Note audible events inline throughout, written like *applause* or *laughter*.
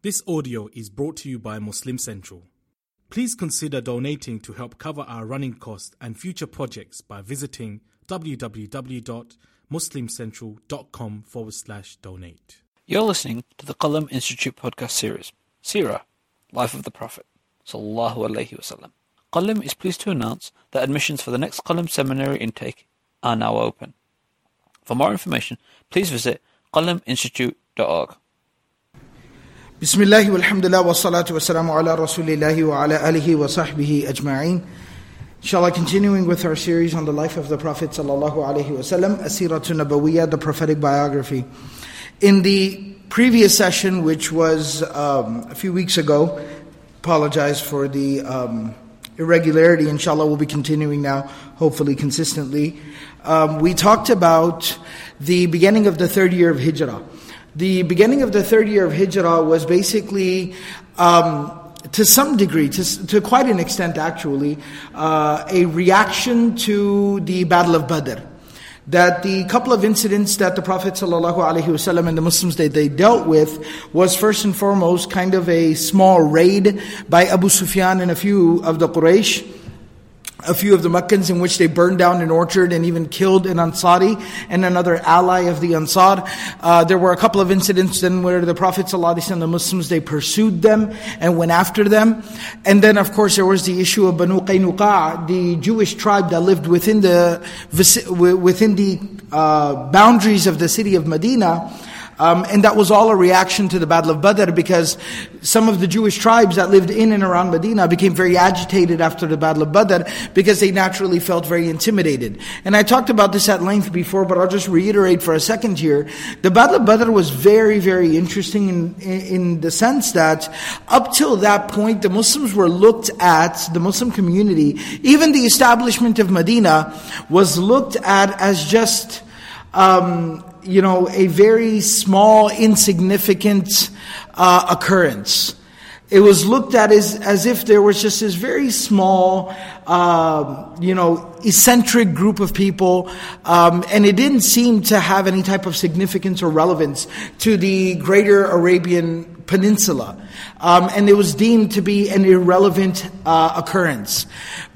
This audio is brought to you by Muslim Central. Please consider donating to help cover our running costs and future projects by visiting www.muslimcentral.com forward slash donate. You're listening to the Qalam Institute podcast series, Sirah, Life of the Prophet, Sallallahu Alaihi Wasallam. Qalam is pleased to announce that admissions for the next Qalam seminary intake are now open. For more information, please visit qalaminstitute.org. بسم الله والحمد لله والصلاة والسلام على رسول الله وعلى آله وصحبه أجمعين Inshallah, continuing with our series on the life of the Prophet sallallahu alaihi wasallam, Asiratun Nabawiyya, the prophetic biography. In the previous session, which was um, a few weeks ago, apologize for the um, irregularity. Inshallah, we'll be continuing now, hopefully consistently. Um, we talked about the beginning of the third year of Hijrah. the beginning of the third year of Hijrah was basically, um, to some degree, to, to quite an extent actually, uh, a reaction to the Battle of Badr. That the couple of incidents that the Prophet ﷺ and the Muslims that they dealt with was first and foremost kind of a small raid by Abu Sufyan and a few of the Quraysh a few of the Meccans in which they burned down an orchard and even killed an Ansari and another ally of the Ansar. Uh, there were a couple of incidents then where the Prophet ﷺ and the Muslims, they pursued them and went after them. And then of course there was the issue of Banu Qaynuqa, the Jewish tribe that lived within the, within the uh, boundaries of the city of Medina. Um, and that was all a reaction to the Battle of Badr because some of the Jewish tribes that lived in and around Medina became very agitated after the Battle of Badr because they naturally felt very intimidated. And I talked about this at length before, but I'll just reiterate for a second here. The Battle of Badr was very, very interesting in, in, the sense that up till that point, the Muslims were looked at, the Muslim community, even the establishment of Medina was looked at as just um, you know, a very small, insignificant uh, occurrence. It was looked at as, as if there was just this very small, uh, you know, eccentric group of people, um, and it didn't seem to have any type of significance or relevance to the greater Arabian Peninsula. Um, and it was deemed to be an irrelevant uh, occurrence.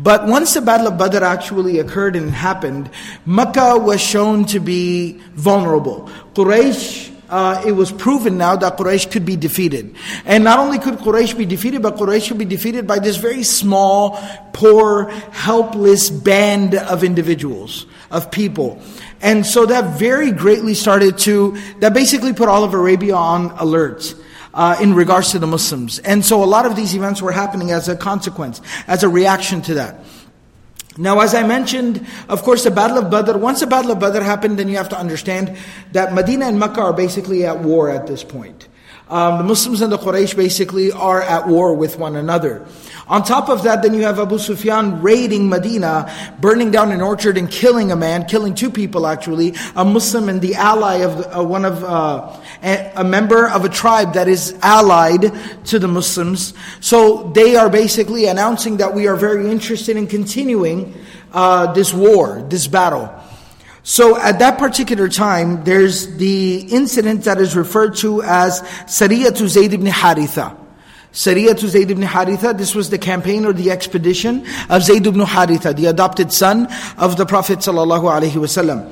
But once the Battle of Badr actually occurred and happened, Mecca was shown to be vulnerable. Quraysh uh, it was proven now that Quraysh could be defeated. And not only could Quraysh be defeated, but Quraysh could be defeated by this very small, poor, helpless band of individuals, of people. And so that very greatly started to, that basically put all of Arabia on alert uh, in regards to the Muslims. And so a lot of these events were happening as a consequence, as a reaction to that. Now, as I mentioned, of course, the Battle of Badr, once the Battle of Badr happened, then you have to understand that Medina and Mecca are basically at war at this point. Um, the Muslims and the Quraysh basically are at war with one another. On top of that, then you have Abu Sufyan raiding Medina, burning down an orchard and killing a man, killing two people actually, a Muslim and the ally of uh, one of uh, a, a member of a tribe that is allied to the Muslims. So they are basically announcing that we are very interested in continuing uh, this war, this battle. So at that particular time, there's the incident that is referred to as Sariyatu Zayd ibn Haritha. Sariya to Zayd ibn Haritha, this was the campaign or the expedition of Zayd ibn Haritha, the adopted son of the Prophet sallallahu alaihi wasallam.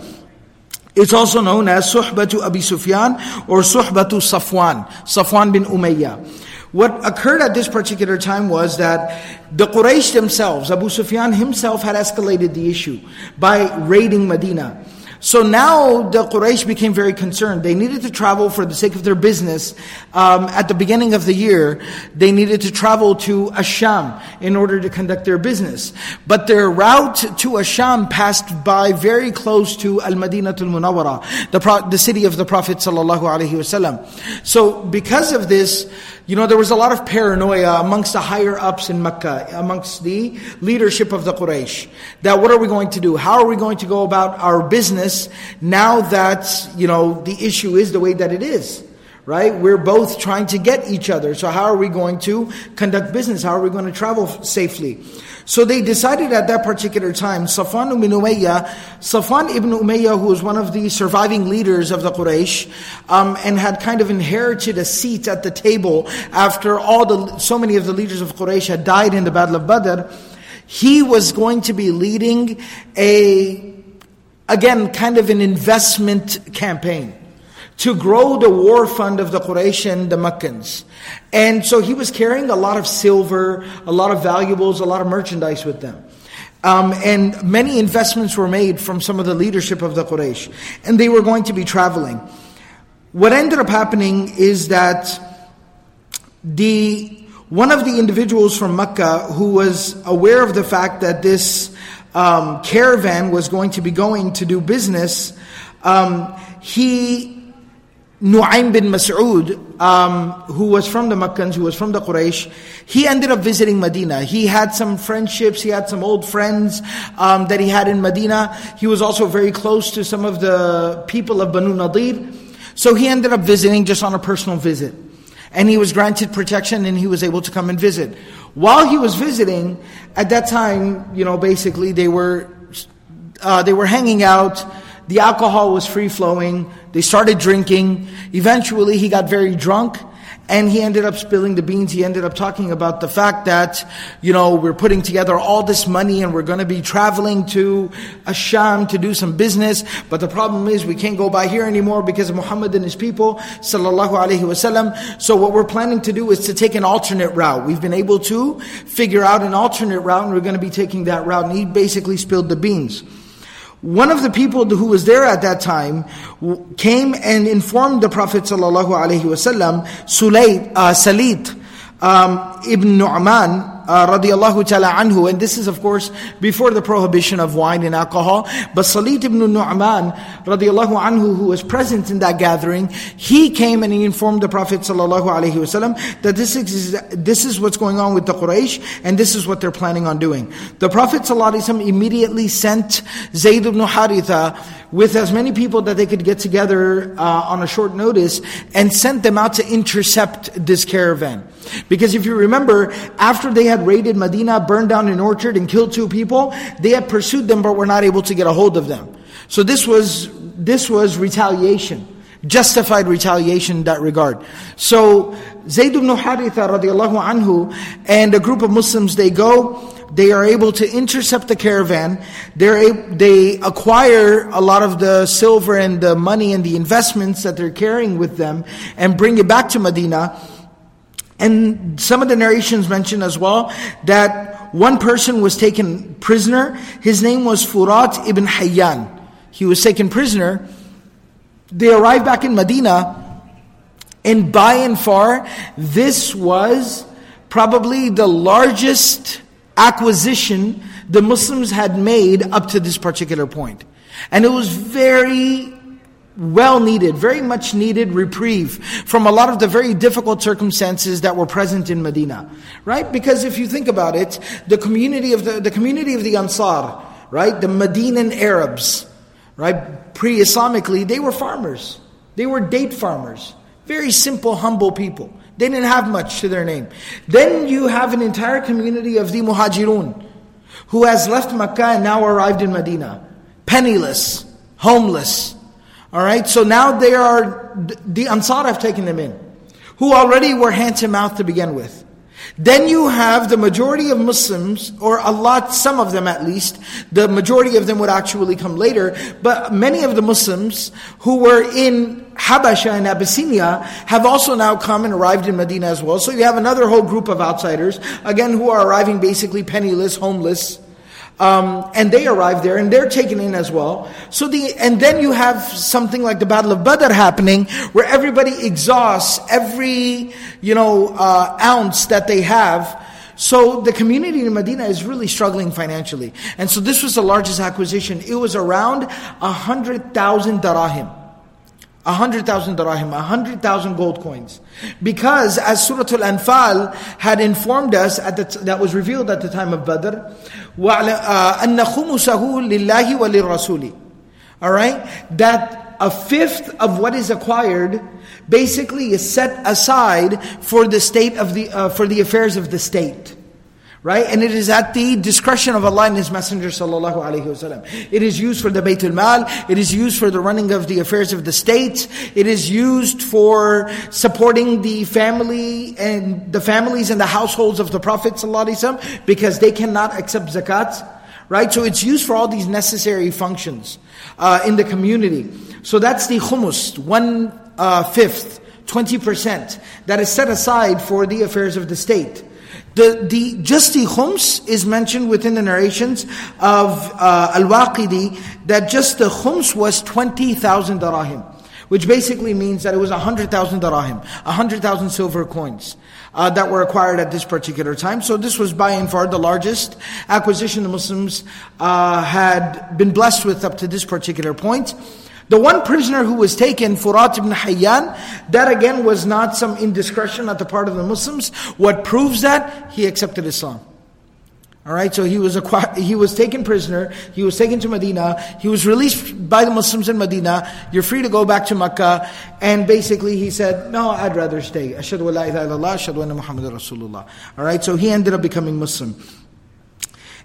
It's also known as Suhbatu Abi Sufyan or Suhbatu Safwan, Safwan bin Umayyah. What occurred at this particular time was that the Quraysh themselves, Abu Sufyan himself had escalated the issue by raiding Medina. So now the Quraysh became very concerned. They needed to travel for the sake of their business. Um, at the beginning of the year, they needed to travel to Asham in order to conduct their business. But their route to Asham passed by very close to Al Madinatul Munawwara, the, pro- the city of the Prophet sallallahu alaihi wasallam. So because of this, you know, there was a lot of paranoia amongst the higher ups in Mecca, amongst the leadership of the Quraysh. That what are we going to do? How are we going to go about our business now that, you know, the issue is the way that it is? right? We're both trying to get each other. So how are we going to conduct business? How are we going to travel safely? So they decided at that particular time, Safan ibn Umayyah, Safwan ibn Umayyah, who was one of the surviving leaders of the Quraysh, um, and had kind of inherited a seat at the table after all the, so many of the leaders of Quraysh had died in the Battle of Badr, he was going to be leading a, again, kind of an investment campaign to grow the war fund of the Quraysh and the Meccans. And so he was carrying a lot of silver, a lot of valuables, a lot of merchandise with them. Um, and many investments were made from some of the leadership of the Quraysh. And they were going to be traveling. What ended up happening is that the one of the individuals from Mecca who was aware of the fact that this um, caravan was going to be going to do business, um, he Nu'aym bin Mas'ud, um, who was from the Meccans, who was from the Quraysh, he ended up visiting Medina. He had some friendships, he had some old friends um, that he had in Medina. He was also very close to some of the people of Banu Nadir. So he ended up visiting just on a personal visit. And he was granted protection and he was able to come and visit. While he was visiting, at that time, you know, basically they were, uh, they were hanging out, the alcohol was free flowing. They started drinking. Eventually, he got very drunk and he ended up spilling the beans. He ended up talking about the fact that, you know, we're putting together all this money and we're going to be traveling to Asham to do some business. But the problem is we can't go by here anymore because of Muhammad and his people, sallallahu alaihi wasallam. So what we're planning to do is to take an alternate route. We've been able to figure out an alternate route and we're going to be taking that route. And he basically spilled the beans. One of the people who was there at that time came and informed the Prophet sallallahu alaihi wasallam, Sulayt, uh, Salit um, ibn Nu'man, uh, radiallahu ta'ala anhu, and this is of course before the prohibition of wine and alcohol, but Salit ibn Nu'man radiallahu anhu, who was present in that gathering, he came and he informed the Prophet sallallahu wasallam that this is, this is what's going on with the Quraysh, and this is what they're planning on doing. The Prophet sallallahu wasallam immediately sent Zayd ibn Haritha with as many people that they could get together uh, on a short notice and sent them out to intercept this caravan. Because if you remember, after they had raided Medina, burned down an orchard, and killed two people, they had pursued them but were not able to get a hold of them. So this was this was retaliation, justified retaliation in that regard. So Zayd ibn Haritha radiallahu anhu and a group of Muslims they go. They are able to intercept the caravan. They're they acquire a lot of the silver and the money and the investments that they're carrying with them and bring it back to Medina. And some of the narrations mention as well that one person was taken prisoner. His name was Furat ibn Hayyan. He was taken prisoner. They arrived back in Medina, and by and far, this was probably the largest acquisition the Muslims had made up to this particular point. And it was very well needed, very much needed reprieve from a lot of the very difficult circumstances that were present in Medina. Right? Because if you think about it, the community of the, the community of the Ansar, right? The Medinan Arabs, right? Pre-Islamically, they were farmers. They were date farmers. Very simple, humble people. They didn't have much to their name. Then you have an entire community of the Muhajirun who has left Makkah and now arrived in Medina. Penniless, homeless, all right, so now they are, the Ansar have taken them in, who already were hand to mouth to begin with. Then you have the majority of Muslims, or a lot, some of them at least, the majority of them would actually come later, but many of the Muslims who were in Habasha and Abyssinia have also now come and arrived in Medina as well. So you have another whole group of outsiders, again, who are arriving basically penniless, homeless, um, and they arrive there and they're taken in as well. So the, and then you have something like the Battle of Badr happening where everybody exhausts every, you know, uh, ounce that they have. So the community in Medina is really struggling financially. And so this was the largest acquisition. It was around a hundred thousand darahim. A hundred thousand dirham, a hundred thousand gold coins. Because as Surah Al-Anfal had informed us, at the, that was revealed at the time of Badr, أَنَّ خُمُسَهُ لِلَّهِ وَلِلرَّسُولِ Alright? That a fifth of what is acquired basically is set aside for the state of the, uh, for the affairs of the state. Right? And it is at the discretion of Allah and His Messenger sallallahu alaihi wasallam. It is used for the Baytul Mal. It is used for the running of the affairs of the state. It is used for supporting the family and the families and the households of the Prophet sallallahu alaihi wasallam because they cannot accept zakat. Right? So it's used for all these necessary functions uh, in the community. So that's the khumus, one uh, fifth, 20% that is set aside for the affairs of the state. The, the, just the khums is mentioned within the narrations of uh, Al-Waqidi that just the khums was 20,000 darahim. Which basically means that it was 100,000 darahim, 100,000 silver coins. Uh, that were acquired at this particular time. So this was by and far the largest acquisition the Muslims uh, had been blessed with up to this particular point. The one prisoner who was taken, Furat ibn Hayyan, that again was not some indiscretion at the part of the Muslims. What proves that? He accepted Islam. Alright, so he was acquired, he was taken prisoner, he was taken to Medina, he was released by the Muslims in Medina, you're free to go back to Mecca, and basically he said, no, I'd rather stay. Ashadu wa la ilaha illallah, ashadu anna Muhammad Rasulullah. Alright, so he ended up becoming Muslim.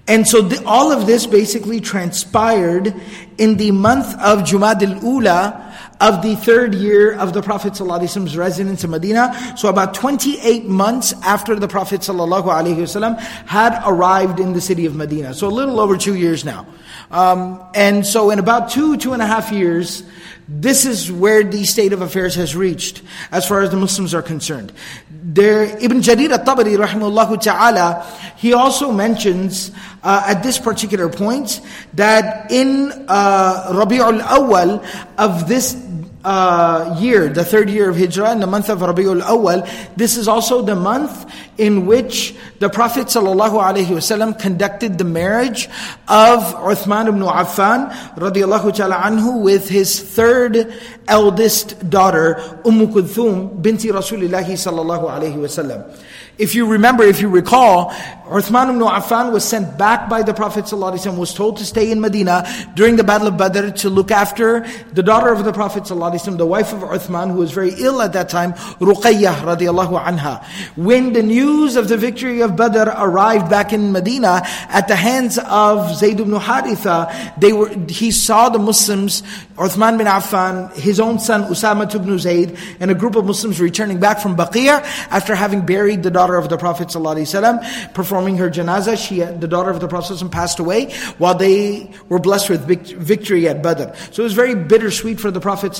And so the, all of this basically transpired in the month of Jumad al-Ula of the third year of the Prophet ﷺ's residence in Medina. So about 28 months after the Prophet ﷺ had arrived in the city of Medina. So a little over two years now. Um, and so in about two, two and a half years, this is where the state of affairs has reached as far as the Muslims are concerned. There, Ibn Jarir al-Tabari rahimahullah ta'ala, he also mentions uh, at this particular point that in uh, Rabi'ul Awwal of this uh, year, the third year of Hijrah, in the month of Rabiul Awal, this is also the month in which the Prophet ﷺ conducted the marriage of Uthman ibn Affan radiallahu ta'ala anhu with his third eldest daughter, Umm Kulthum binti Rasulillahi sallallahu alayhi wasallam. If you remember, if you recall, Uthman ibn Affan was sent back by the Prophet ﷺ, was told to stay in Medina during the Battle of Badr to look after the daughter of the Prophet ﷺ, the wife of Uthman, who was very ill at that time, Ruqayyah radiallahu anha. When the news of the victory of Badr arrived back in Medina at the hands of Zayd ibn Haritha, they were, he saw the Muslims, Uthman bin Affan, his own son Usama ibn Zayd, and a group of Muslims returning back from Baqiyah after having buried the daughter daughter of the Prophet ﷺ, performing her janazah. She, uh, the daughter of the Prophet passed away while they were blessed with victory at Badr. So it was very bittersweet for the Prophet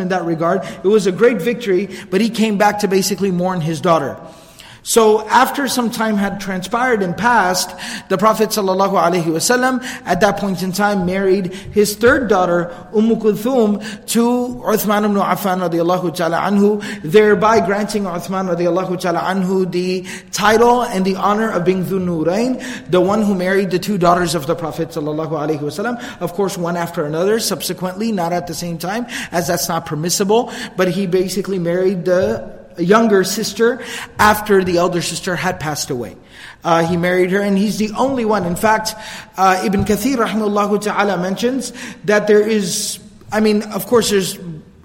in that regard. It was a great victory, but he came back to basically mourn his daughter. So after some time had transpired and passed, the Prophet ﷺ at that point in time married his third daughter, Umm Kulthum, to Uthman ibn Affan radiallahu ta'ala anhu, thereby granting Uthman radiallahu ta'ala anhu the title and the honor of being Dhun Nurain, the one who married the two daughters of the Prophet ﷺ. Of course, one after another, subsequently, not at the same time, as that's not permissible, but he basically married the younger sister after the elder sister had passed away. Uh, he married her and he's the only one. In fact, uh, Ibn Kathir rahimahullah ta'ala mentions that there is, I mean, of course there's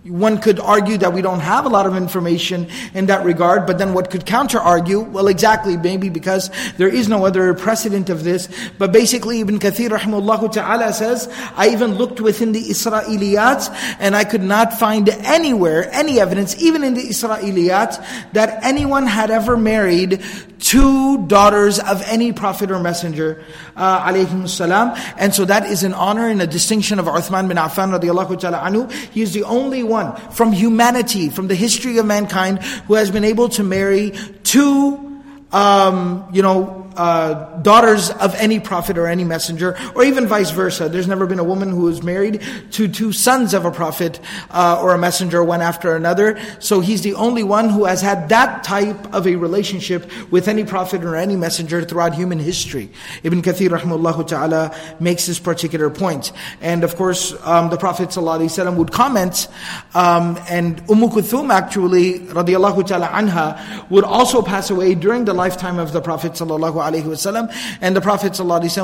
one could argue that we don't have a lot of information in that regard, but then what could counter argue? Well, exactly, maybe because there is no other precedent of this. But basically, Ibn Kathir rahimahullah ta'ala says, I even looked within the Isra'iliyat and I could not find anywhere any evidence, even in the Isra'iliyat, that anyone had ever married two daughters of any prophet or messenger, uh, salam. And so that is an honor and a distinction of Uthman bin Affan radiallahu ta'ala anhu. He is the only one from humanity, from the history of mankind, who has been able to marry two, um, you know, uh, daughters of any prophet or any messenger, or even vice versa. There's never been a woman who was married to two sons of a prophet uh, or a messenger, one after another. So he's the only one who has had that type of a relationship with any prophet or any messenger throughout human history. Ibn Kathir rahimahullah ta'ala makes this particular point. And of course, um, the Prophet ﷺ would comment, um, and Umm Kulthum actually, radiallahu ta'ala anha, would also pass away during the lifetime of the Prophet sallallahu wasallam. And the Prophet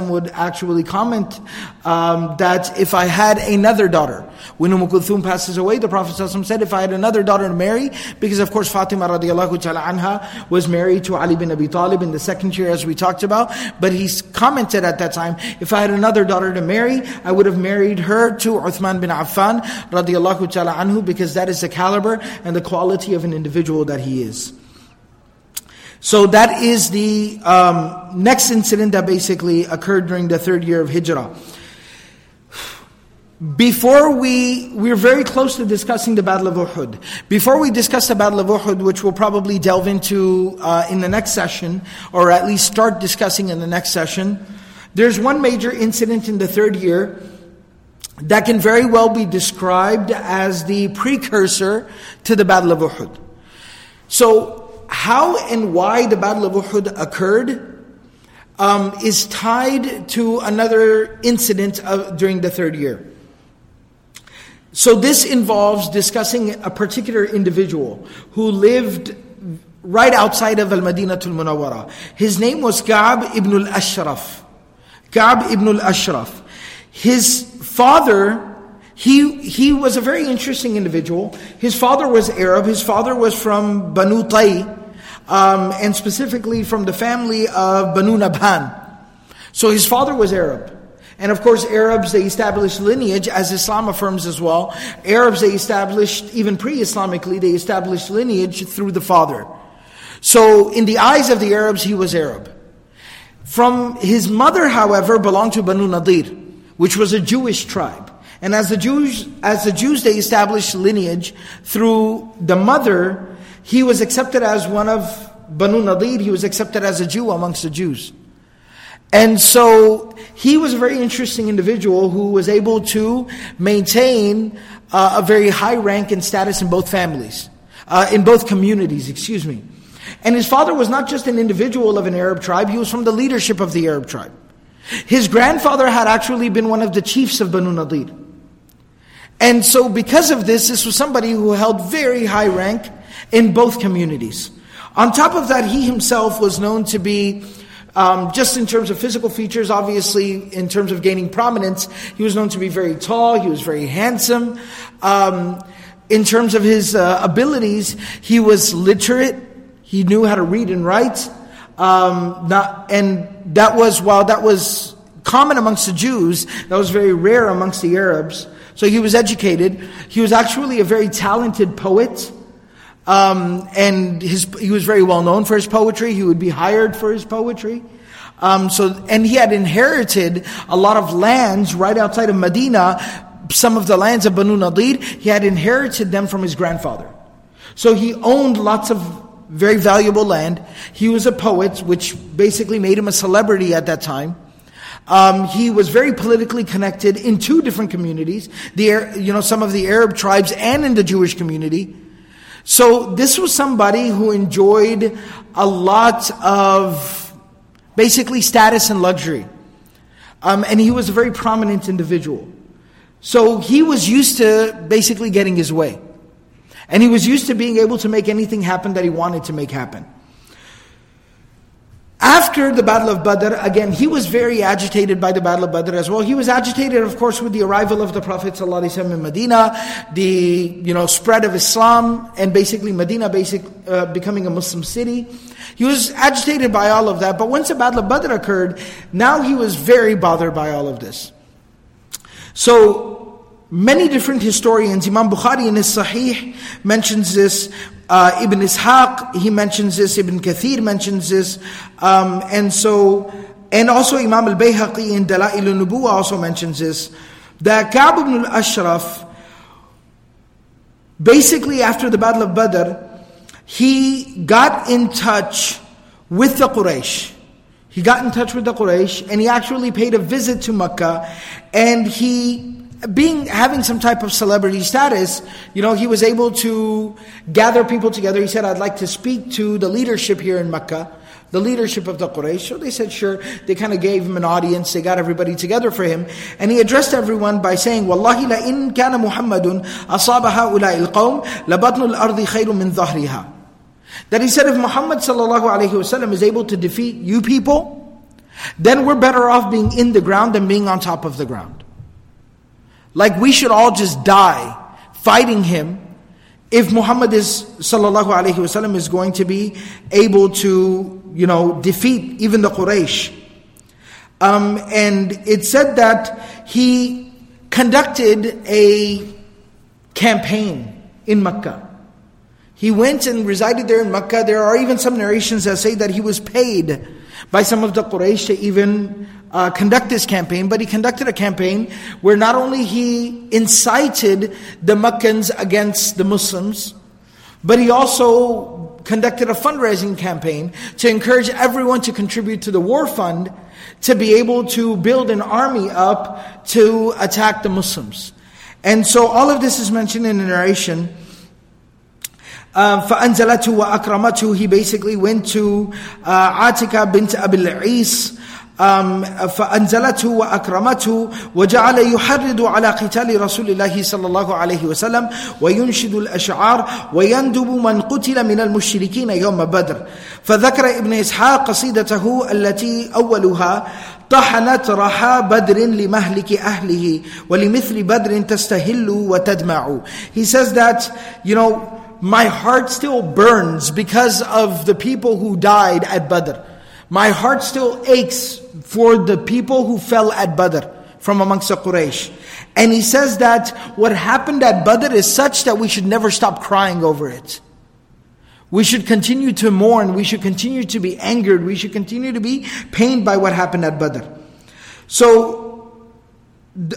would actually comment um, that if I had another daughter, when Umm Kulthum passes away, the Prophet said, if I had another daughter to marry, because of course Fatima radiallahu ta'ala anha was married to Ali bin Abi Talib in the second year as we talked about, but he commented at that time, if I had another daughter to marry, I would have married her to Uthman bin Affan radiallahu ta'ala anhu, because that is the caliber and the quality of an individual that he is. So that is the um, next incident that basically occurred during the third year of Hijrah. Before we, we're very close to discussing the Battle of Uhud. Before we discuss the Battle of Uhud, which we'll probably delve into uh, in the next session, or at least start discussing in the next session, there's one major incident in the third year that can very well be described as the precursor to the Battle of Uhud. So, how and why the Battle of Uhud occurred um, is tied to another incident of, during the third year. So this involves discussing a particular individual who lived right outside of Al-Madinatul Munawwara. His name was Ka'b ibn al-Ashraf. Ka'b ibn al-Ashraf. His father, he, he was a very interesting individual. His father was Arab. His father was from Banu Tay, um, and specifically from the family of Banu Nabhan. So his father was Arab. And of course, Arabs, they established lineage, as Islam affirms as well. Arabs, they established, even pre-Islamically, they established lineage through the father. So, in the eyes of the Arabs, he was Arab. From his mother, however, belonged to Banu Nadir, which was a Jewish tribe. And as the Jews, as the Jews, they established lineage through the mother, he was accepted as one of Banu Nadir, he was accepted as a Jew amongst the Jews. And so he was a very interesting individual who was able to maintain uh, a very high rank and status in both families, uh, in both communities, excuse me. And his father was not just an individual of an Arab tribe, he was from the leadership of the Arab tribe. His grandfather had actually been one of the chiefs of Banu Nadir. And so because of this, this was somebody who held very high rank in both communities. On top of that, he himself was known to be um, just in terms of physical features, obviously, in terms of gaining prominence, he was known to be very tall, he was very handsome. Um, in terms of his uh, abilities, he was literate, he knew how to read and write. Um, not, and that was, while that was common amongst the Jews, that was very rare amongst the Arabs. So he was educated. He was actually a very talented poet. Um, and his, he was very well known for his poetry. He would be hired for his poetry. Um, so, and he had inherited a lot of lands right outside of Medina. Some of the lands of Banu Nadir, he had inherited them from his grandfather. So he owned lots of very valuable land. He was a poet, which basically made him a celebrity at that time. Um, he was very politically connected in two different communities, the you know some of the Arab tribes and in the Jewish community. So this was somebody who enjoyed a lot of basically status and luxury. Um, and he was a very prominent individual. So he was used to basically getting his way. And he was used to being able to make anything happen that he wanted to make happen. After the Battle of Badr, again, he was very agitated by the Battle of Badr as well. He was agitated, of course, with the arrival of the Prophet ﷺ in Medina, the you know spread of Islam, and basically Medina basic, uh, becoming a Muslim city. He was agitated by all of that. But once the Battle of Badr occurred, now he was very bothered by all of this. So many different historians, Imam Bukhari in his Sahih mentions this. Uh, Ibn Ishaq, he mentions this, Ibn Kathir mentions this, um, and so, and also Imam al-Bayhaqi in Dala'il al-Nubuwa also mentions this, that Ka'b ibn al-Ashraf, basically after the Battle of Badr, he got in touch with the Quraysh. He got in touch with the Quraysh, and he actually paid a visit to Mecca, and he being having some type of celebrity status, you know, he was able to gather people together. He said, "I'd like to speak to the leadership here in Mecca, the leadership of the Quraysh." So they said, "Sure." They kind of gave him an audience. They got everybody together for him, and he addressed everyone by saying, "Wallahi la in kana Muhammadun asaba haula al-qawm labatnu al-ardi khayrun min dhahriha." That he said, if Muhammad ﷺ is able to defeat you people, then we're better off being in the ground than being on top of the ground. Like we should all just die fighting him if Muhammad is sallallahu alaihi wasallam is going to be able to, you know, defeat even the Quraysh. Um, and it said that he conducted a campaign in Mecca. He went and resided there in Mecca. There are even some narrations that say that he was paid by some of the Quraysh to even uh, conduct this campaign, but he conducted a campaign where not only he incited the Meccans against the Muslims, but he also conducted a fundraising campaign to encourage everyone to contribute to the war fund to be able to build an army up to attack the Muslims. And so all of this is mentioned in the narration. فأنزلته وأكرمته he basically went to uh, Atika bint Abil Is um, فأنزلته وأكرمته وجعل يحرض على قتال رسول الله صلى الله عليه وسلم وينشد الأشعار ويندب من قتل من المشركين يوم بدر فذكر ابن إسحاق قصيدته التي أولها طحنت رحى بدر لمهلك أهله ولمثل بدر تستهل وتدمع He says that, you know, my heart still burns because of the people who died at Badr. My heart still aches for the people who fell at Badr from amongst the Quraysh. And he says that what happened at Badr is such that we should never stop crying over it. We should continue to mourn. We should continue to be angered. We should continue to be pained by what happened at Badr. So,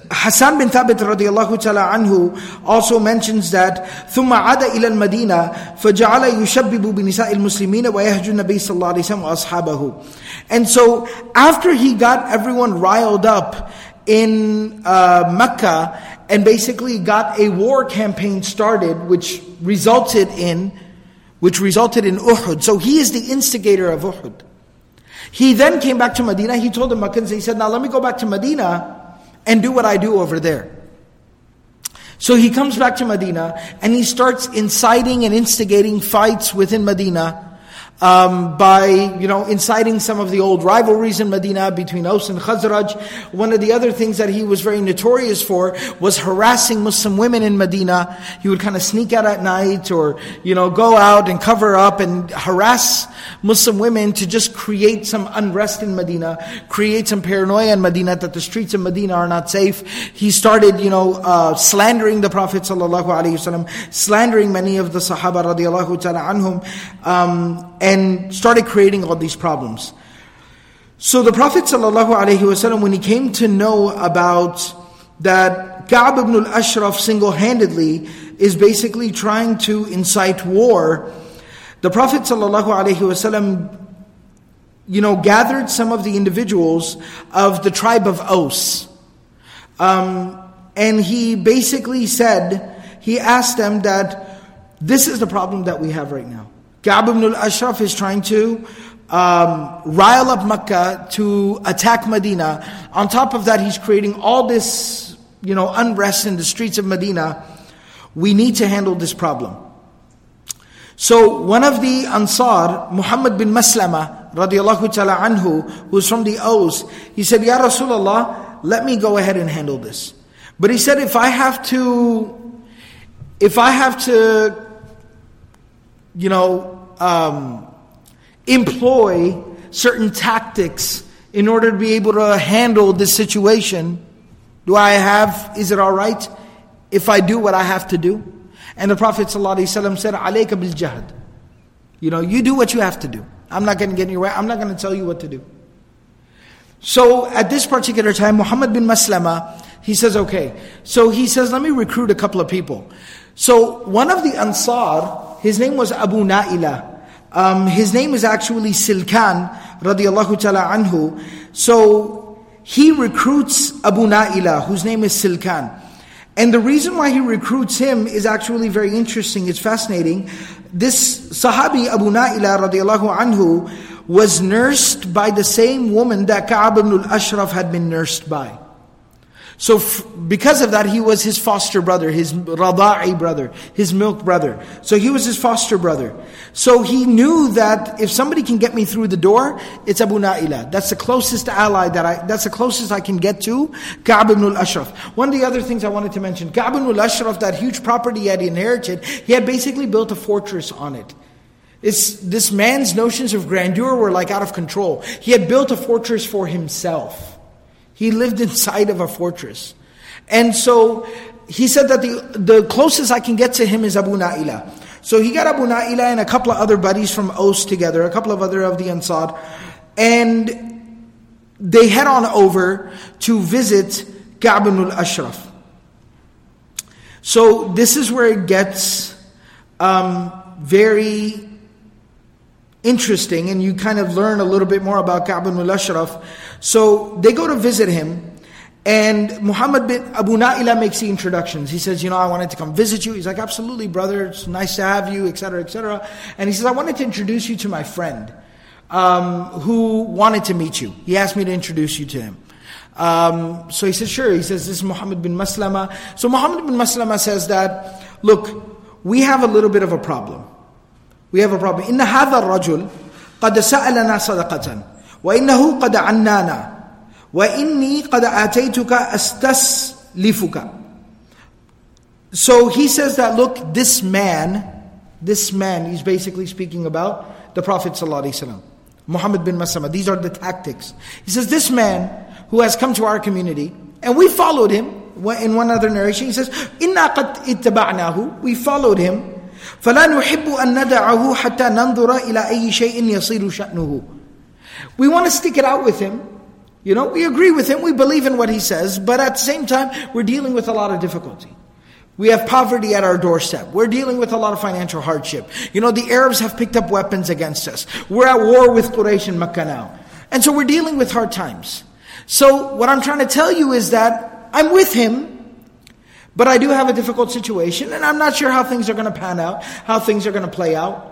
Hassan bin Thabit radiallahu ta'ala anhu also mentions that ثم عاد إلى المدينة فجعل يشبب بنساء المسلمين ويهجو النبي صلى الله عليه وسلم وأصحابه And so after he got everyone riled up in uh, Mecca and basically got a war campaign started which resulted in which resulted in Uhud. So he is the instigator of Uhud. He then came back to Medina. He told the Meccans, he said, now let me go back to Medina and do what I do over there. So he comes back to Medina and he starts inciting and instigating fights within Medina um, by you know inciting some of the old rivalries in Medina between Aus and Khazraj. One of the other things that he was very notorious for was harassing Muslim women in Medina. He would kind of sneak out at night or you know go out and cover up and harass Muslim women to just create some unrest in Medina, create some paranoia in Medina that the streets of Medina are not safe. He started you know uh, slandering the Prophet sallallahu alaihi wasallam, slandering many of the Sahaba radiallahu ta'ala anhum. Um, and started creating all these problems. So the Prophet ﷺ, when he came to know about that Ka'b ibn al-Ashraf single-handedly is basically trying to incite war, the Prophet ﷺ, you know, gathered some of the individuals of the tribe of Aus. Um, and he basically said, he asked them that this is the problem that we have right now. Ka'b ibn al-Ashraf is trying to um, rile up Mecca to attack Medina. On top of that, he's creating all this, you know, unrest in the streets of Medina. We need to handle this problem. So one of the Ansar, Muhammad bin Maslama, radiallahu ta'ala anhu, who's from the Aus, he said, Ya Rasulullah, let me go ahead and handle this. But he said, if I have to, if I have to you know, um, employ certain tactics in order to be able to handle this situation? Do I have, is it all right if I do what I have to do? And the Prophet ﷺ said, Alayka bil jahad. You know, you do what you have to do. I'm not going to get in your way. I'm not going to tell you what to do. So at this particular time, Muhammad bin Maslama, he says, okay. So he says, let me recruit a couple of people. So one of the Ansar, his name was Abu Naila. Um, his name is actually Silkan, radiallahu ta'ala anhu. So he recruits Abu Naila, whose name is Silkan. And the reason why he recruits him is actually very interesting, it's fascinating. This Sahabi Abu Naila radiallahu anhu was nursed by the same woman that Ka'b ibn al-Ashraf had been nursed by. So f- because of that, he was his foster brother, his rada'i brother, his milk brother. So he was his foster brother. So he knew that if somebody can get me through the door, it's Abu Na'ila. That's the closest ally that I, that's the closest I can get to Ka'b ibn al-Ashraf. One of the other things I wanted to mention, Ka'b ibn al-Ashraf, that huge property he had inherited, he had basically built a fortress on it. It's, this man's notions of grandeur were like out of control. He had built a fortress for himself. He lived inside of a fortress. And so he said that the, the closest I can get to him is Abu Na'ila. So he got Abu Na'ila and a couple of other buddies from Aus together, a couple of other of the Ansar, and they head on over to visit Ka'b al-Ashraf. So this is where it gets um, very interesting, and you kind of learn a little bit more about Ka'b al-Ashraf. So they go to visit him, and Muhammad bin Abu Na'ila makes the introductions. He says, You know, I wanted to come visit you. He's like, Absolutely, brother. It's nice to have you, etc., etc. And he says, I wanted to introduce you to my friend um, who wanted to meet you. He asked me to introduce you to him. Um, so he says, Sure. He says, This is Muhammad bin Maslama. So Muhammad bin Maslama says that, Look, we have a little bit of a problem we have a problem. إن هذا الرجل قد سألنا صدقة وإنه قد عنانا وإني قد آتيتك أستسلفك So he says that look, this man, this man, he's basically speaking about the Prophet ﷺ, Muhammad bin Maslama. These are the tactics. He says, this man who has come to our community, and we followed him, in one other narration, he says, إِنَّا قَدْ اتَّبَعْنَاهُ We followed him, فَلَا نُحِبُّ أَن نَدَعَهُ حَتَّى نَنظُرَ إِلَى أَيِّ شَيْءٍ يَصِيرُ شَأْنُهُ We want to stick it out with him. You know, we agree with him, we believe in what he says, but at the same time, we're dealing with a lot of difficulty. We have poverty at our doorstep. We're dealing with a lot of financial hardship. You know, the Arabs have picked up weapons against us. We're at war with Quraysh and Makkah now. And so we're dealing with hard times. So what I'm trying to tell you is that I'm with him, but I do have a difficult situation, and I'm not sure how things are going to pan out, how things are going to play out.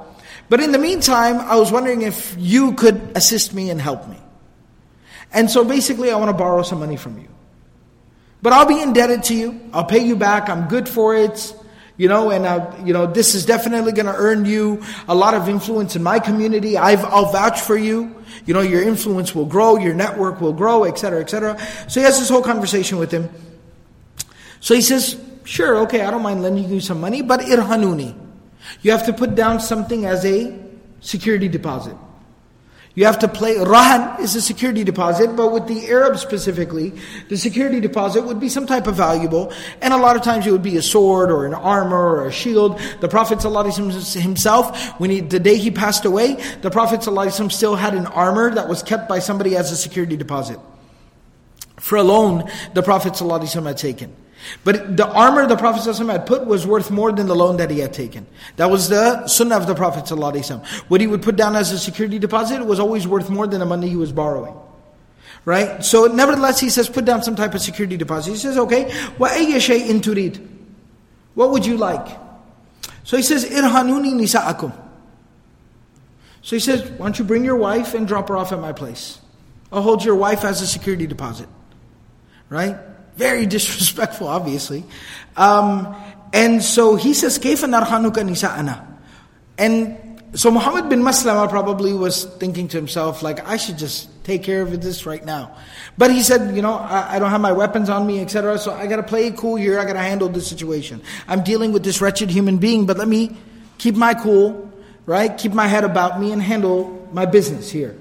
But in the meantime, I was wondering if you could assist me and help me. And so basically, I want to borrow some money from you. But I'll be indebted to you. I'll pay you back. I'm good for it. You know, and uh, you know, this is definitely going to earn you a lot of influence in my community. I've, I'll vouch for you. You know, your influence will grow, your network will grow, etc., etc. So he has this whole conversation with him. So he says, sure, okay, I don't mind lending you some money, but irhanuni. You have to put down something as a security deposit. You have to play, rahan is a security deposit, but with the Arabs specifically, the security deposit would be some type of valuable, and a lot of times it would be a sword or an armor or a shield. The Prophet himself, when he, the day he passed away, the Prophet ﷺ still had an armor that was kept by somebody as a security deposit. For a loan, the Prophet ﷺ had taken. But the armor the Prophet ﷺ had put was worth more than the loan that he had taken. That was the sunnah of the Prophet ﷺ. What he would put down as a security deposit was always worth more than the money he was borrowing. Right? So nevertheless, he says, put down some type of security deposit. He says, okay. What would you like? So he says, irhanuni nisa'akum. So he says, why don't you bring your wife and drop her off at my place? I'll hold your wife as a security deposit. Right? Very disrespectful, *laughs* obviously. Um, and so he says, كيف نرهنك نساءنا? And so Muhammad bin Maslama probably was thinking to himself, like, I should just take care of this right now. But he said, you know, I, I don't have my weapons on me, etc. So I gotta play it cool here, I gotta handle this situation. I'm dealing with this wretched human being, but let me keep my cool, right? Keep my head about me and handle my business here.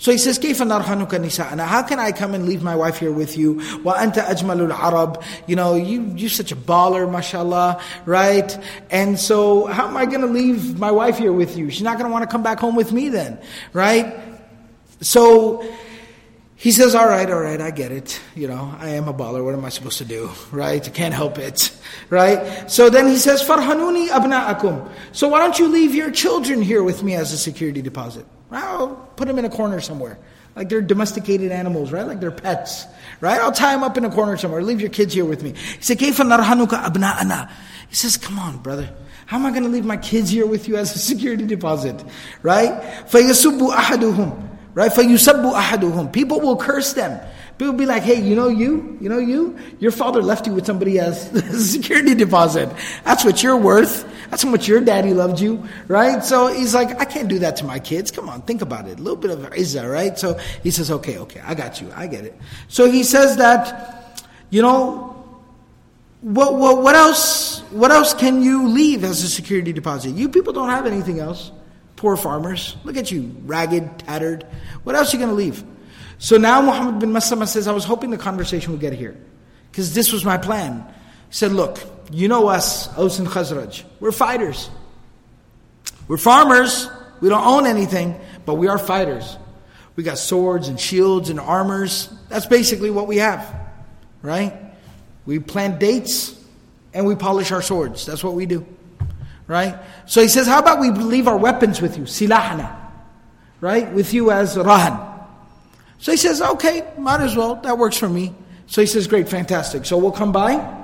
So he says, كيف نرهنك نساءنا? How can I come and leave my wife here with you? وأنت أجمل العرب. You know, you, you're such a baller, mashallah, right? And so, how am I going to leave my wife here with you? She's not going to want to come back home with me then, right? So, he says, all right, all right, I get it. You know, I am a baller. What am I supposed to do? Right? I can't help it. Right? So then he says, farhanuni abna'akum. So why don't you leave your children here with me as a security deposit? I'll put them in a corner somewhere. Like they're domesticated animals, right? Like they're pets, right? I'll tie them up in a corner somewhere. Leave your kids here with me. He said, كَيْفَ نَرْحَنُكَ أَبْنَاءَنَا He says, come on, brother. How am I going to leave my kids here with you as a security *laughs* deposit? Right? فَيَسُبُّ أَحَدُهُمْ right? فَيُسَبُّ أَحَدُهُم People will curse them. People be like, hey, you know you? You know you? Your father left you with somebody as *laughs* a security deposit. That's what you're worth. That's how much your daddy loved you, right? So he's like, I can't do that to my kids. Come on, think about it. A little bit of izzah, right? So he says, okay, okay, I got you. I get it. So he says that, you know, what, what, what else, what else can you leave as a security deposit? You people don't have anything else. Poor farmers. Look at you, ragged, tattered. What else are you going to leave? So now Muhammad bin Maslama says, I was hoping the conversation would get here. Because this was my plan. He said, look, you know us, Aus and Khazraj. We're fighters. We're farmers. We don't own anything, but we are fighters. We got swords and shields and armors. That's basically what we have. Right? We plant dates and we polish our swords. That's what we do. Right? So he says, how about we leave our weapons with you? Silahana. Right? With you as rahan. So he says, okay, might as well. That works for me. So he says, great, fantastic. So we'll come by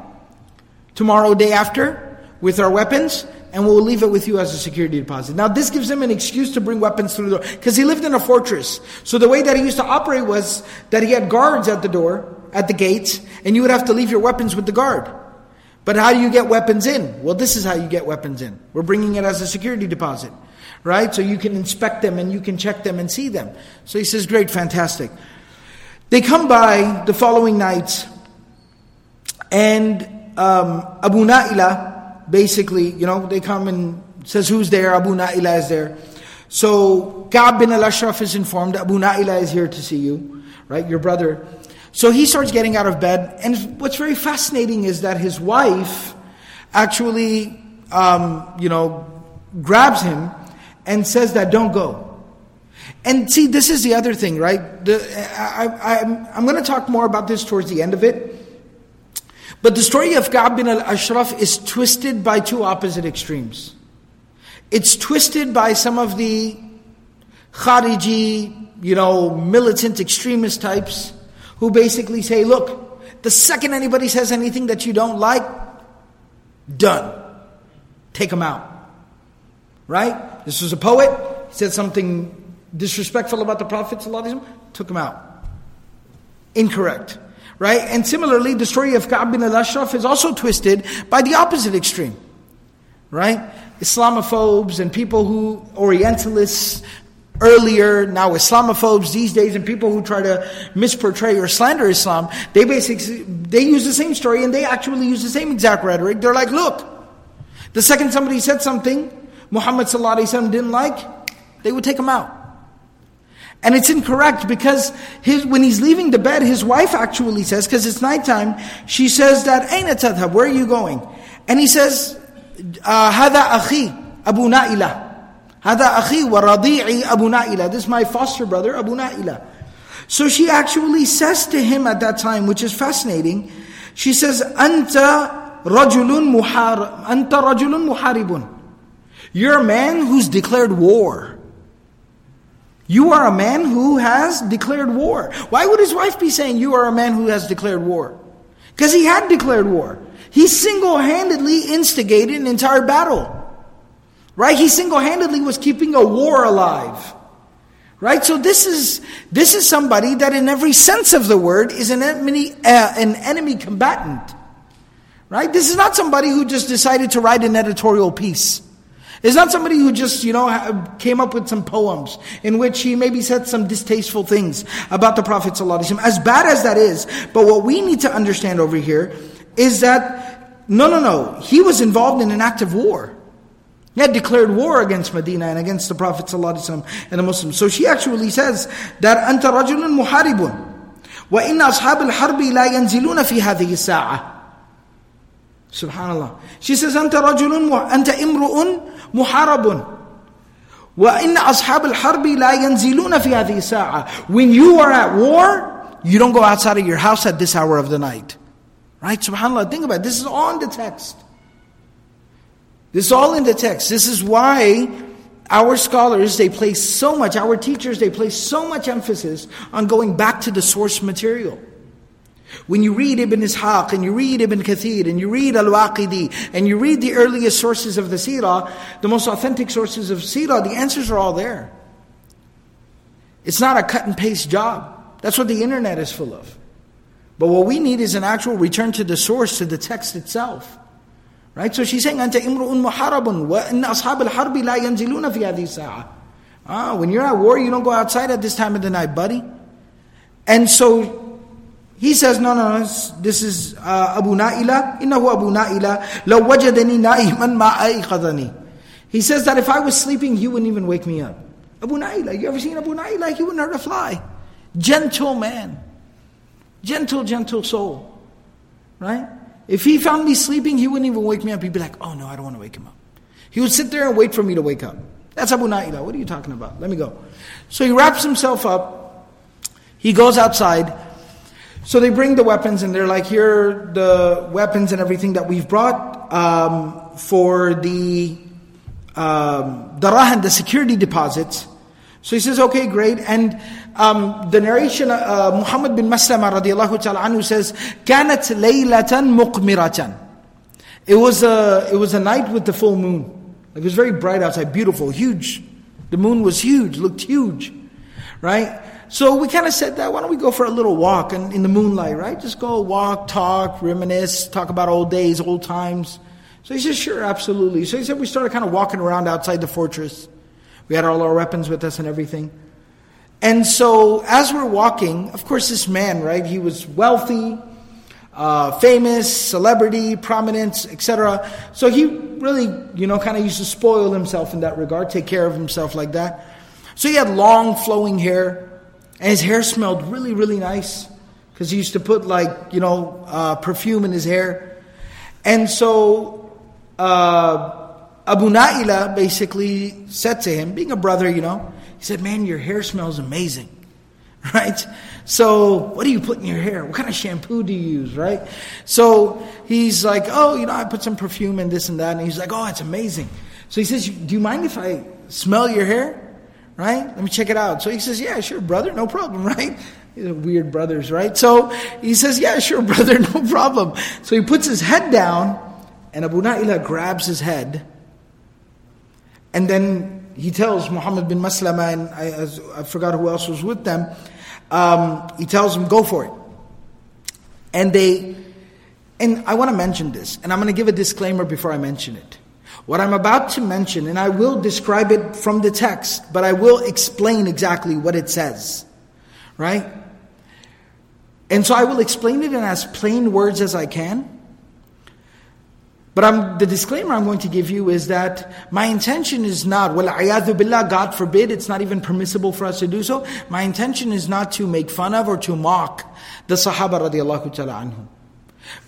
tomorrow, day after, with our weapons, and we'll leave it with you as a security deposit. Now, this gives him an excuse to bring weapons through the door, because he lived in a fortress. So the way that he used to operate was that he had guards at the door, at the gates, and you would have to leave your weapons with the guard. But how do you get weapons in? Well, this is how you get weapons in. We're bringing it as a security deposit, right? So you can inspect them and you can check them and see them. So he says, great, fantastic. They come by the following night, and um, Abu Na'ila, basically, you know, they come and says, who's there? Abu Na'ila is there. So Ka'b bin al-Ashraf is informed, Abu Na'ila is here to see you, right? Your brother. So he starts getting out of bed, and what's very fascinating is that his wife actually, um, you know, grabs him and says that don't go. And see, this is the other thing, right? The, I, am going to talk more about this towards the end of it. But the story of Ka'b bin al-Ashraf is twisted by two opposite extremes. It's twisted by some of the Khariji, you know, militant extremist types who basically say, look, the second anybody says anything that you don't like, done. Take them out. Right? This was a poet, he said something disrespectful about the Prophet, took him out. Incorrect. Right? And similarly, the story of Ka'b bin al-Ashraf is also twisted by the opposite extreme. Right? Islamophobes and people who, Orientalists, earlier, now Islamophobes these days, and people who try to misportray or slander Islam, they basically, they use the same story and they actually use the same exact rhetoric. They're like, look, the second somebody said something Muhammad didn't like, they would take him out. And it's incorrect because his, when he's leaving the bed, his wife actually says, because it's nighttime, she says that, Aina tadhab, where are you going? And he says, uh, Hada akhi, Abu Na'ila. Hada akhi wa radi'i Abu Na'ila. This is my foster brother, Abu Na'ila. So she actually says to him at that time, which is fascinating, she says, Anta rajulun muhar, Anta rajulun muharibun. You're a man who's declared war. You are a man who has declared war. Why would his wife be saying you are a man who has declared war? Because he had declared war. He single handedly instigated an entire battle. Right? He single handedly was keeping a war alive. Right? So this is, this is somebody that in every sense of the word is an enemy, uh, an enemy combatant. Right? This is not somebody who just decided to write an editorial piece. It's not somebody who just, you know, came up with some poems in which he maybe said some distasteful things about the Prophet ﷺ. As bad as that is, but what we need to understand over here is that, no, no, no, he was involved in an act of war. He had declared war against Medina and against the Prophet ﷺ and the Muslims. So she actually says that أنت رجل محارب وإن أصحاب الحرب لا ينزلون في هذه الساعة Subhanallah. She says, أنت رجل أنت امرؤ محارب وإن أصحاب الحرب لا ينزلون في هذه الساعة When you are at war, you don't go outside of your house at this hour of the night. Right? SubhanAllah, think about it. This is all in the text. This is all in the text. This is why our scholars, they place so much, our teachers, they place so much emphasis on going back to the source material. When you read Ibn Ishaq and you read Ibn Kathir and you read Al-Waqidi and you read the earliest sources of the Sirah, the most authentic sources of Sirah, the answers are all there. It's not a cut and paste job. That's what the internet is full of. But what we need is an actual return to the source, to the text itself. Right? So she's saying, أنت امرؤ محارب وإن أصحاب الحرب لا ينزلون في هذه الساعة. Ah, when you're at war, you don't go outside at this time of the night, buddy. And so he says, no, no, no this is uh, Abu Na'ila. إنه Abu Na'ila. لو وجدني نائما ما أيقظني. He says that if I was sleeping, he wouldn't even wake me up. Abu Na'ila, you ever seen Abu Na'ila? He wouldn't hurt a fly. Gentle man. Gentle, gentle soul. Right? If he found me sleeping, he wouldn't even wake me up. He'd be like, oh no, I don't want to wake him up. He would sit there and wait for me to wake up. That's Abu Na'ila. What are you talking about? Let me go. So he wraps himself up. He goes outside. So they bring the weapons and they're like, here are the weapons and everything that we've brought um, for the um, darahan, the security deposits. So he says, okay, great. And um, the narration, uh, Muhammad bin Maslama radiallahu ta'ala anhu says, كانت ليلة مقمرة. It was a, it was a night with the full moon. Like it was very bright outside, beautiful, huge. The moon was huge, looked huge, right? So we kind of said that, why don't we go for a little walk in, in the moonlight, right? Just go walk, talk, reminisce, talk about old days, old times. So he said, sure, absolutely. So he said we started kind of walking around outside the fortress. We had all our weapons with us and everything. And so as we're walking, of course, this man, right, he was wealthy, uh, famous, celebrity, prominence, etc. So he really, you know, kind of used to spoil himself in that regard, take care of himself like that. So he had long flowing hair, and his hair smelled really, really nice because he used to put like, you know, uh, perfume in his hair. And so uh, Abu Na'ila basically said to him, being a brother, you know, he said, Man, your hair smells amazing. *laughs* Right? So, what do you put in your hair? What kind of shampoo do you use? Right? So, he's like, Oh, you know, I put some perfume and this and that. And he's like, Oh, it's amazing. So he says, Do you mind if I smell your hair? Right? Let me check it out. So he says, Yeah, sure, brother, no problem, *laughs* right? Weird brothers, right? So he says, Yeah, sure, *laughs* brother, no problem. So he puts his head down and Abu Na'ila grabs his head, and then he tells Muhammad bin Maslama, and I, I forgot who else was with them, um, he tells them, go for it. And they, and I want to mention this, and I'm going to give a disclaimer before I mention it. What I'm about to mention, and I will describe it from the text, but I will explain exactly what it says. Right? And so I will explain it in as plain words as I can. But I'm, the disclaimer I'm going to give you is that my intention is not, well, billah, God forbid, it's not even permissible for us to do so. My intention is not to make fun of or to mock the Sahaba radiallahu ta'ala anhum.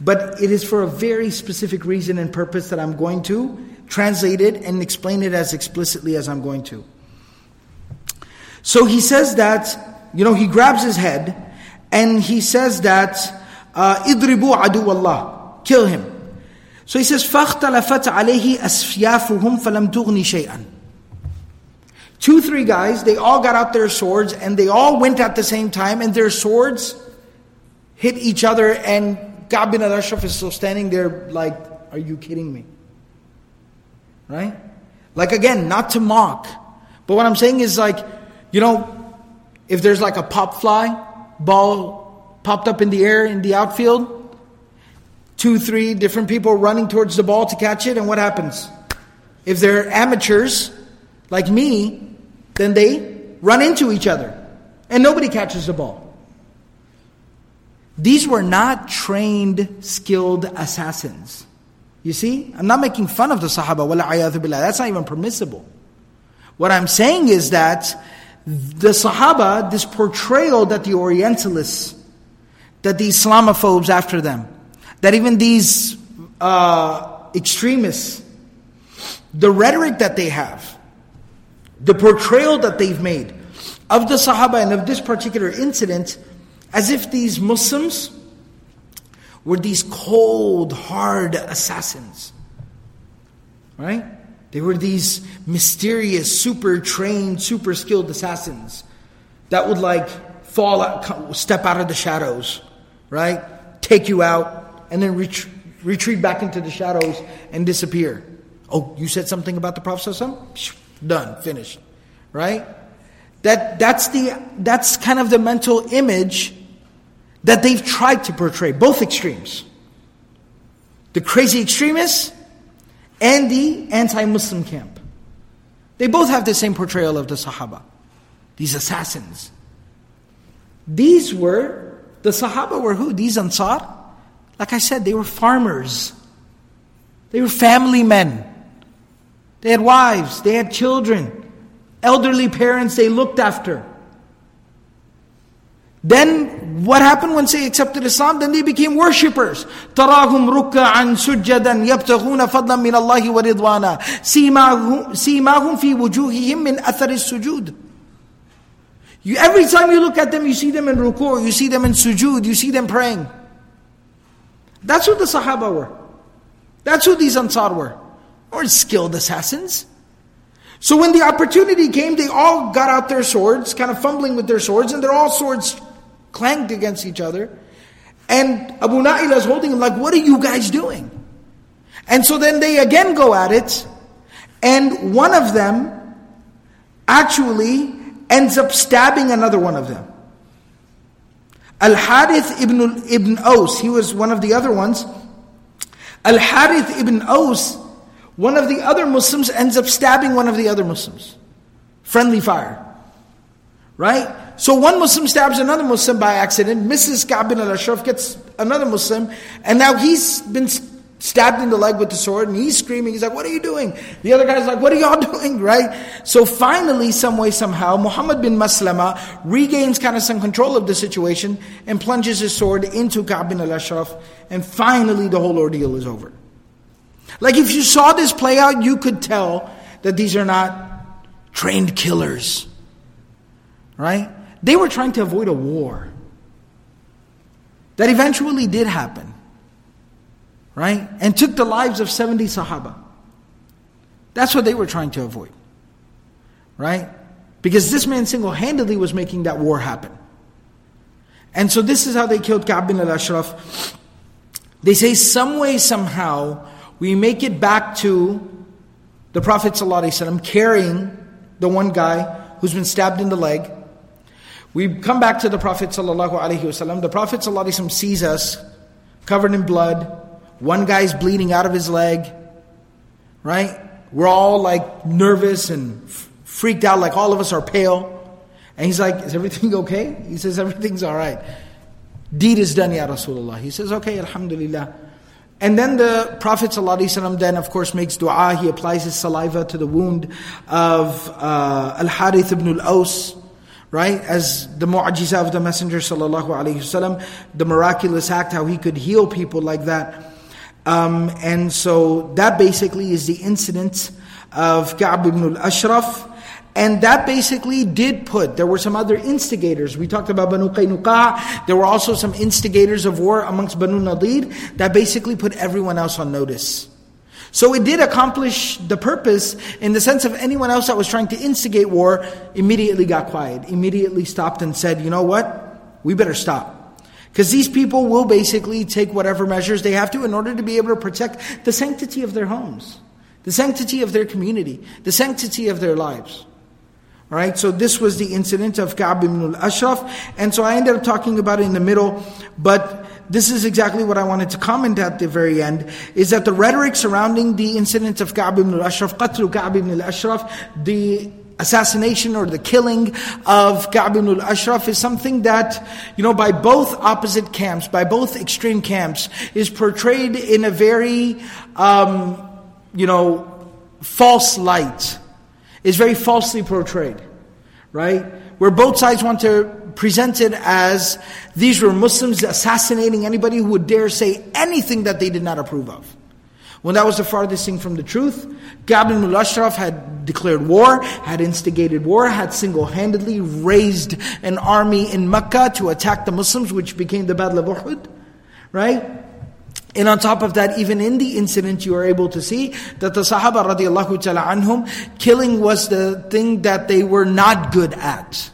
But it is for a very specific reason and purpose that I'm going to translate it and explain it as explicitly as I'm going to. So he says that, you know, he grabs his head and he says that, uh, idribu adu Allah, kill him. So he says, فَاخْتَلَفَتْ عَلَيْهِ أَسْفِيَافُهُمْ فَلَمْ تُغْنِ شَيْئًا Two, three guys, they all got out their swords and they all went at the same time and their swords hit each other and Ka'b bin al-Ashraf is still standing there like, are you kidding me? Right? Like again, not to mock. But what I'm saying is like, you know, if there's like a pop fly, ball popped up in the air in the outfield, two, three different people running towards the ball to catch it, and what happens? If they're amateurs, like me, then they run into each other, and nobody catches the ball. These were not trained, skilled assassins. You see? I'm not making fun of the Sahaba. That's not even permissible. What I'm saying is that the Sahaba, this portrayal that the Orientalists, that the Islamophobes after them, that even these uh, extremists, the rhetoric that they have, the portrayal that they've made of the Sahaba and of this particular incident, as if these Muslims were these cold, hard assassins. Right? They were these mysterious, super trained, super skilled assassins that would like fall out, step out of the shadows, right? Take you out, and then ret- retreat back into the shadows and disappear. Oh, you said something about the Prophet? Done, finished. Right? That, that's, the, that's kind of the mental image that they've tried to portray, both extremes. The crazy extremists and the anti Muslim camp. They both have the same portrayal of the Sahaba, these assassins. These were, the Sahaba were who? These Ansar? Like I said, they were farmers. They were family men. They had wives, they had children, elderly parents they looked after. Then what happened once they accepted Islam? Then they became worshippers. تراهم ركعا سجدا يبتغون فضلا من الله ورضوانا سيماهم في وجوههم من أثر السجود. You, every time you look at them, you see them in ruku, you see them in sujud, you see them praying. That's who the Sahaba were. That's who these Ansar were. Or skilled assassins. So when the opportunity came, they all got out their swords, kind of fumbling with their swords, and they're all swords clanked against each other. And Abu Na'ila is holding him like, what are you guys doing? And so then they again go at it, and one of them actually ends up stabbing another one of them. Al Harith ibn, ibn Aus, he was one of the other ones. Al Harith ibn Aus, one of the other Muslims, ends up stabbing one of the other Muslims. Friendly fire. Right? So one Muslim stabs another Muslim by accident, misses Ka'b al-Ashraf, gets another Muslim, and now he's been stabbed in the leg with the sword and he's screaming. He's like, What are you doing? The other guy's like, What are y'all *laughs* doing? Right? So finally, some way, somehow, Muhammad bin Maslama regains kind of some control of the situation and plunges his sword into Ka'b bin al Ashraf, and finally the whole ordeal is over. Like if you saw this play out, you could tell that these are not trained killers. Right? They were trying to avoid a war. That eventually did happen right? And took the lives of 70 Sahaba. That's what they were trying to avoid, right? Because this man single handedly was making that war happen. And so this is how they killed Ka'b bin al Ashraf. They say, some way, somehow, we make it back to the Prophet carrying the one guy who's been stabbed in the leg. We come back to the Prophet ﷺ. The Prophet ﷺ sees us covered in blood, one guy's bleeding out of his leg, right? We're all like nervous and f- freaked out, like all of us are pale. And he's like, Is everything okay? He says, Everything's all right. Deed is done, Ya Rasulullah. He says, Okay, Alhamdulillah. And then the Prophet ﷺ then, of course, makes dua. He applies his saliva to the wound of uh, Al Harith ibn al Aus, right? As the mu'ajiza of the Messenger ﷺ, the miraculous act, how he could heal people like that. Um, and so that basically is the incident of Ka'b ibn al-Ashraf. And that basically did put, there were some other instigators. We talked about Banu Qaynuqa. There were also some instigators of war amongst Banu Nadir that basically put everyone else on notice. So it did accomplish the purpose in the sense of anyone else that was trying to instigate war immediately got quiet, immediately stopped and said, you know what? We better stop. Because these people will basically take whatever measures they have to in order to be able to protect the sanctity of their homes, the sanctity of their community, the sanctity of their lives. All right, so this was the incident of Ka'b ibn al-Ashraf, and so I ended up talking about it in the middle, but this is exactly what I wanted to comment at the very end, is that the rhetoric surrounding the incident of Ka'b ibn al-Ashraf, Qatl Ka'b ibn al-Ashraf, the assassination or the killing of Ka'b ibn al-Ashraf is something that, you know, by both opposite camps, by both extreme camps, is portrayed in a very, um, you know, false light. Is very falsely portrayed, right? Where both sides want to present it as these were Muslims assassinating anybody who would dare say anything that they did not approve of. When that was the farthest thing from the truth, Ka'b ibn al-Ashraf had declared war, had instigated war, had single-handedly raised an army in Mecca to attack the Muslims, which became the Battle of Uhud, right? And on top of that, even in the incident, you are able to see that the Sahaba radiallahu ta'ala anhum, killing was the thing that they were not good at.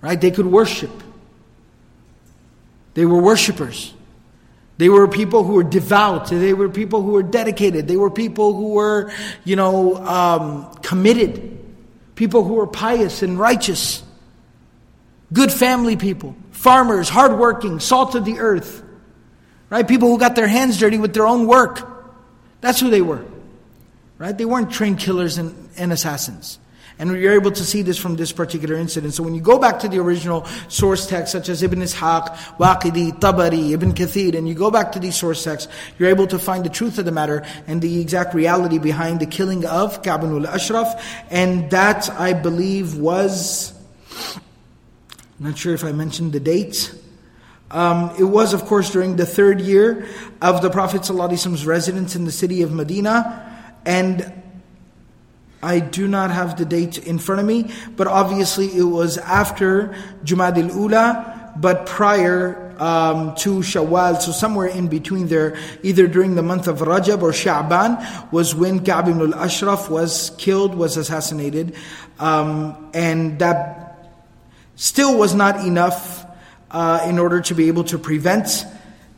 Right? They could worship. They were worshippers. They were people who were devout. They were people who were dedicated. They were people who were, you know, um, committed. people who were pious and righteous, good family people, farmers, hardworking, salt of the earth, right? People who got their hands dirty with their own work. That's who they were, right? They weren't trained killers and, and assassins. And you're able to see this from this particular incident. So when you go back to the original source text, such as Ibn Ishaq, Waqidi, Tabari, Ibn Kathir, and you go back to these source texts, you're able to find the truth of the matter and the exact reality behind the killing of Ka'b al-Ashraf. And that, I believe, was, I'm not sure if I mentioned the date. Um, it was, of course, during the third year of the Prophet ﷺ's residence in the city of Medina. And I do not have the date in front of me, but obviously it was after Jumad al-Ula, but prior um, to Shawwal, so somewhere in between there, either during the month of Rajab or Sha'ban, was when Ka'b ibn al-Ashraf was killed, was assassinated, um, and that still was not enough uh, in order to be able to prevent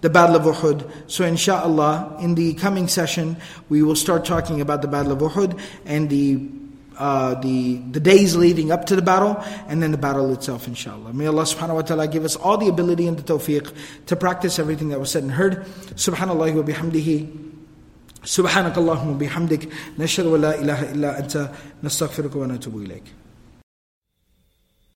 the Battle of Uhud. So inshallah, in the coming session, we will start talking about the Battle of Uhud and the uh, the the days leading up to the battle and then the battle itself inshallah may Allah subhanahu wa ta'ala give us all the ability and the tawfiq to practice everything that was said and heard subhanallah wa bihamdihi سبحانك اللهم وبحمدك نشهد ولا إله إلا أنت نستغفرك ونتوب إليك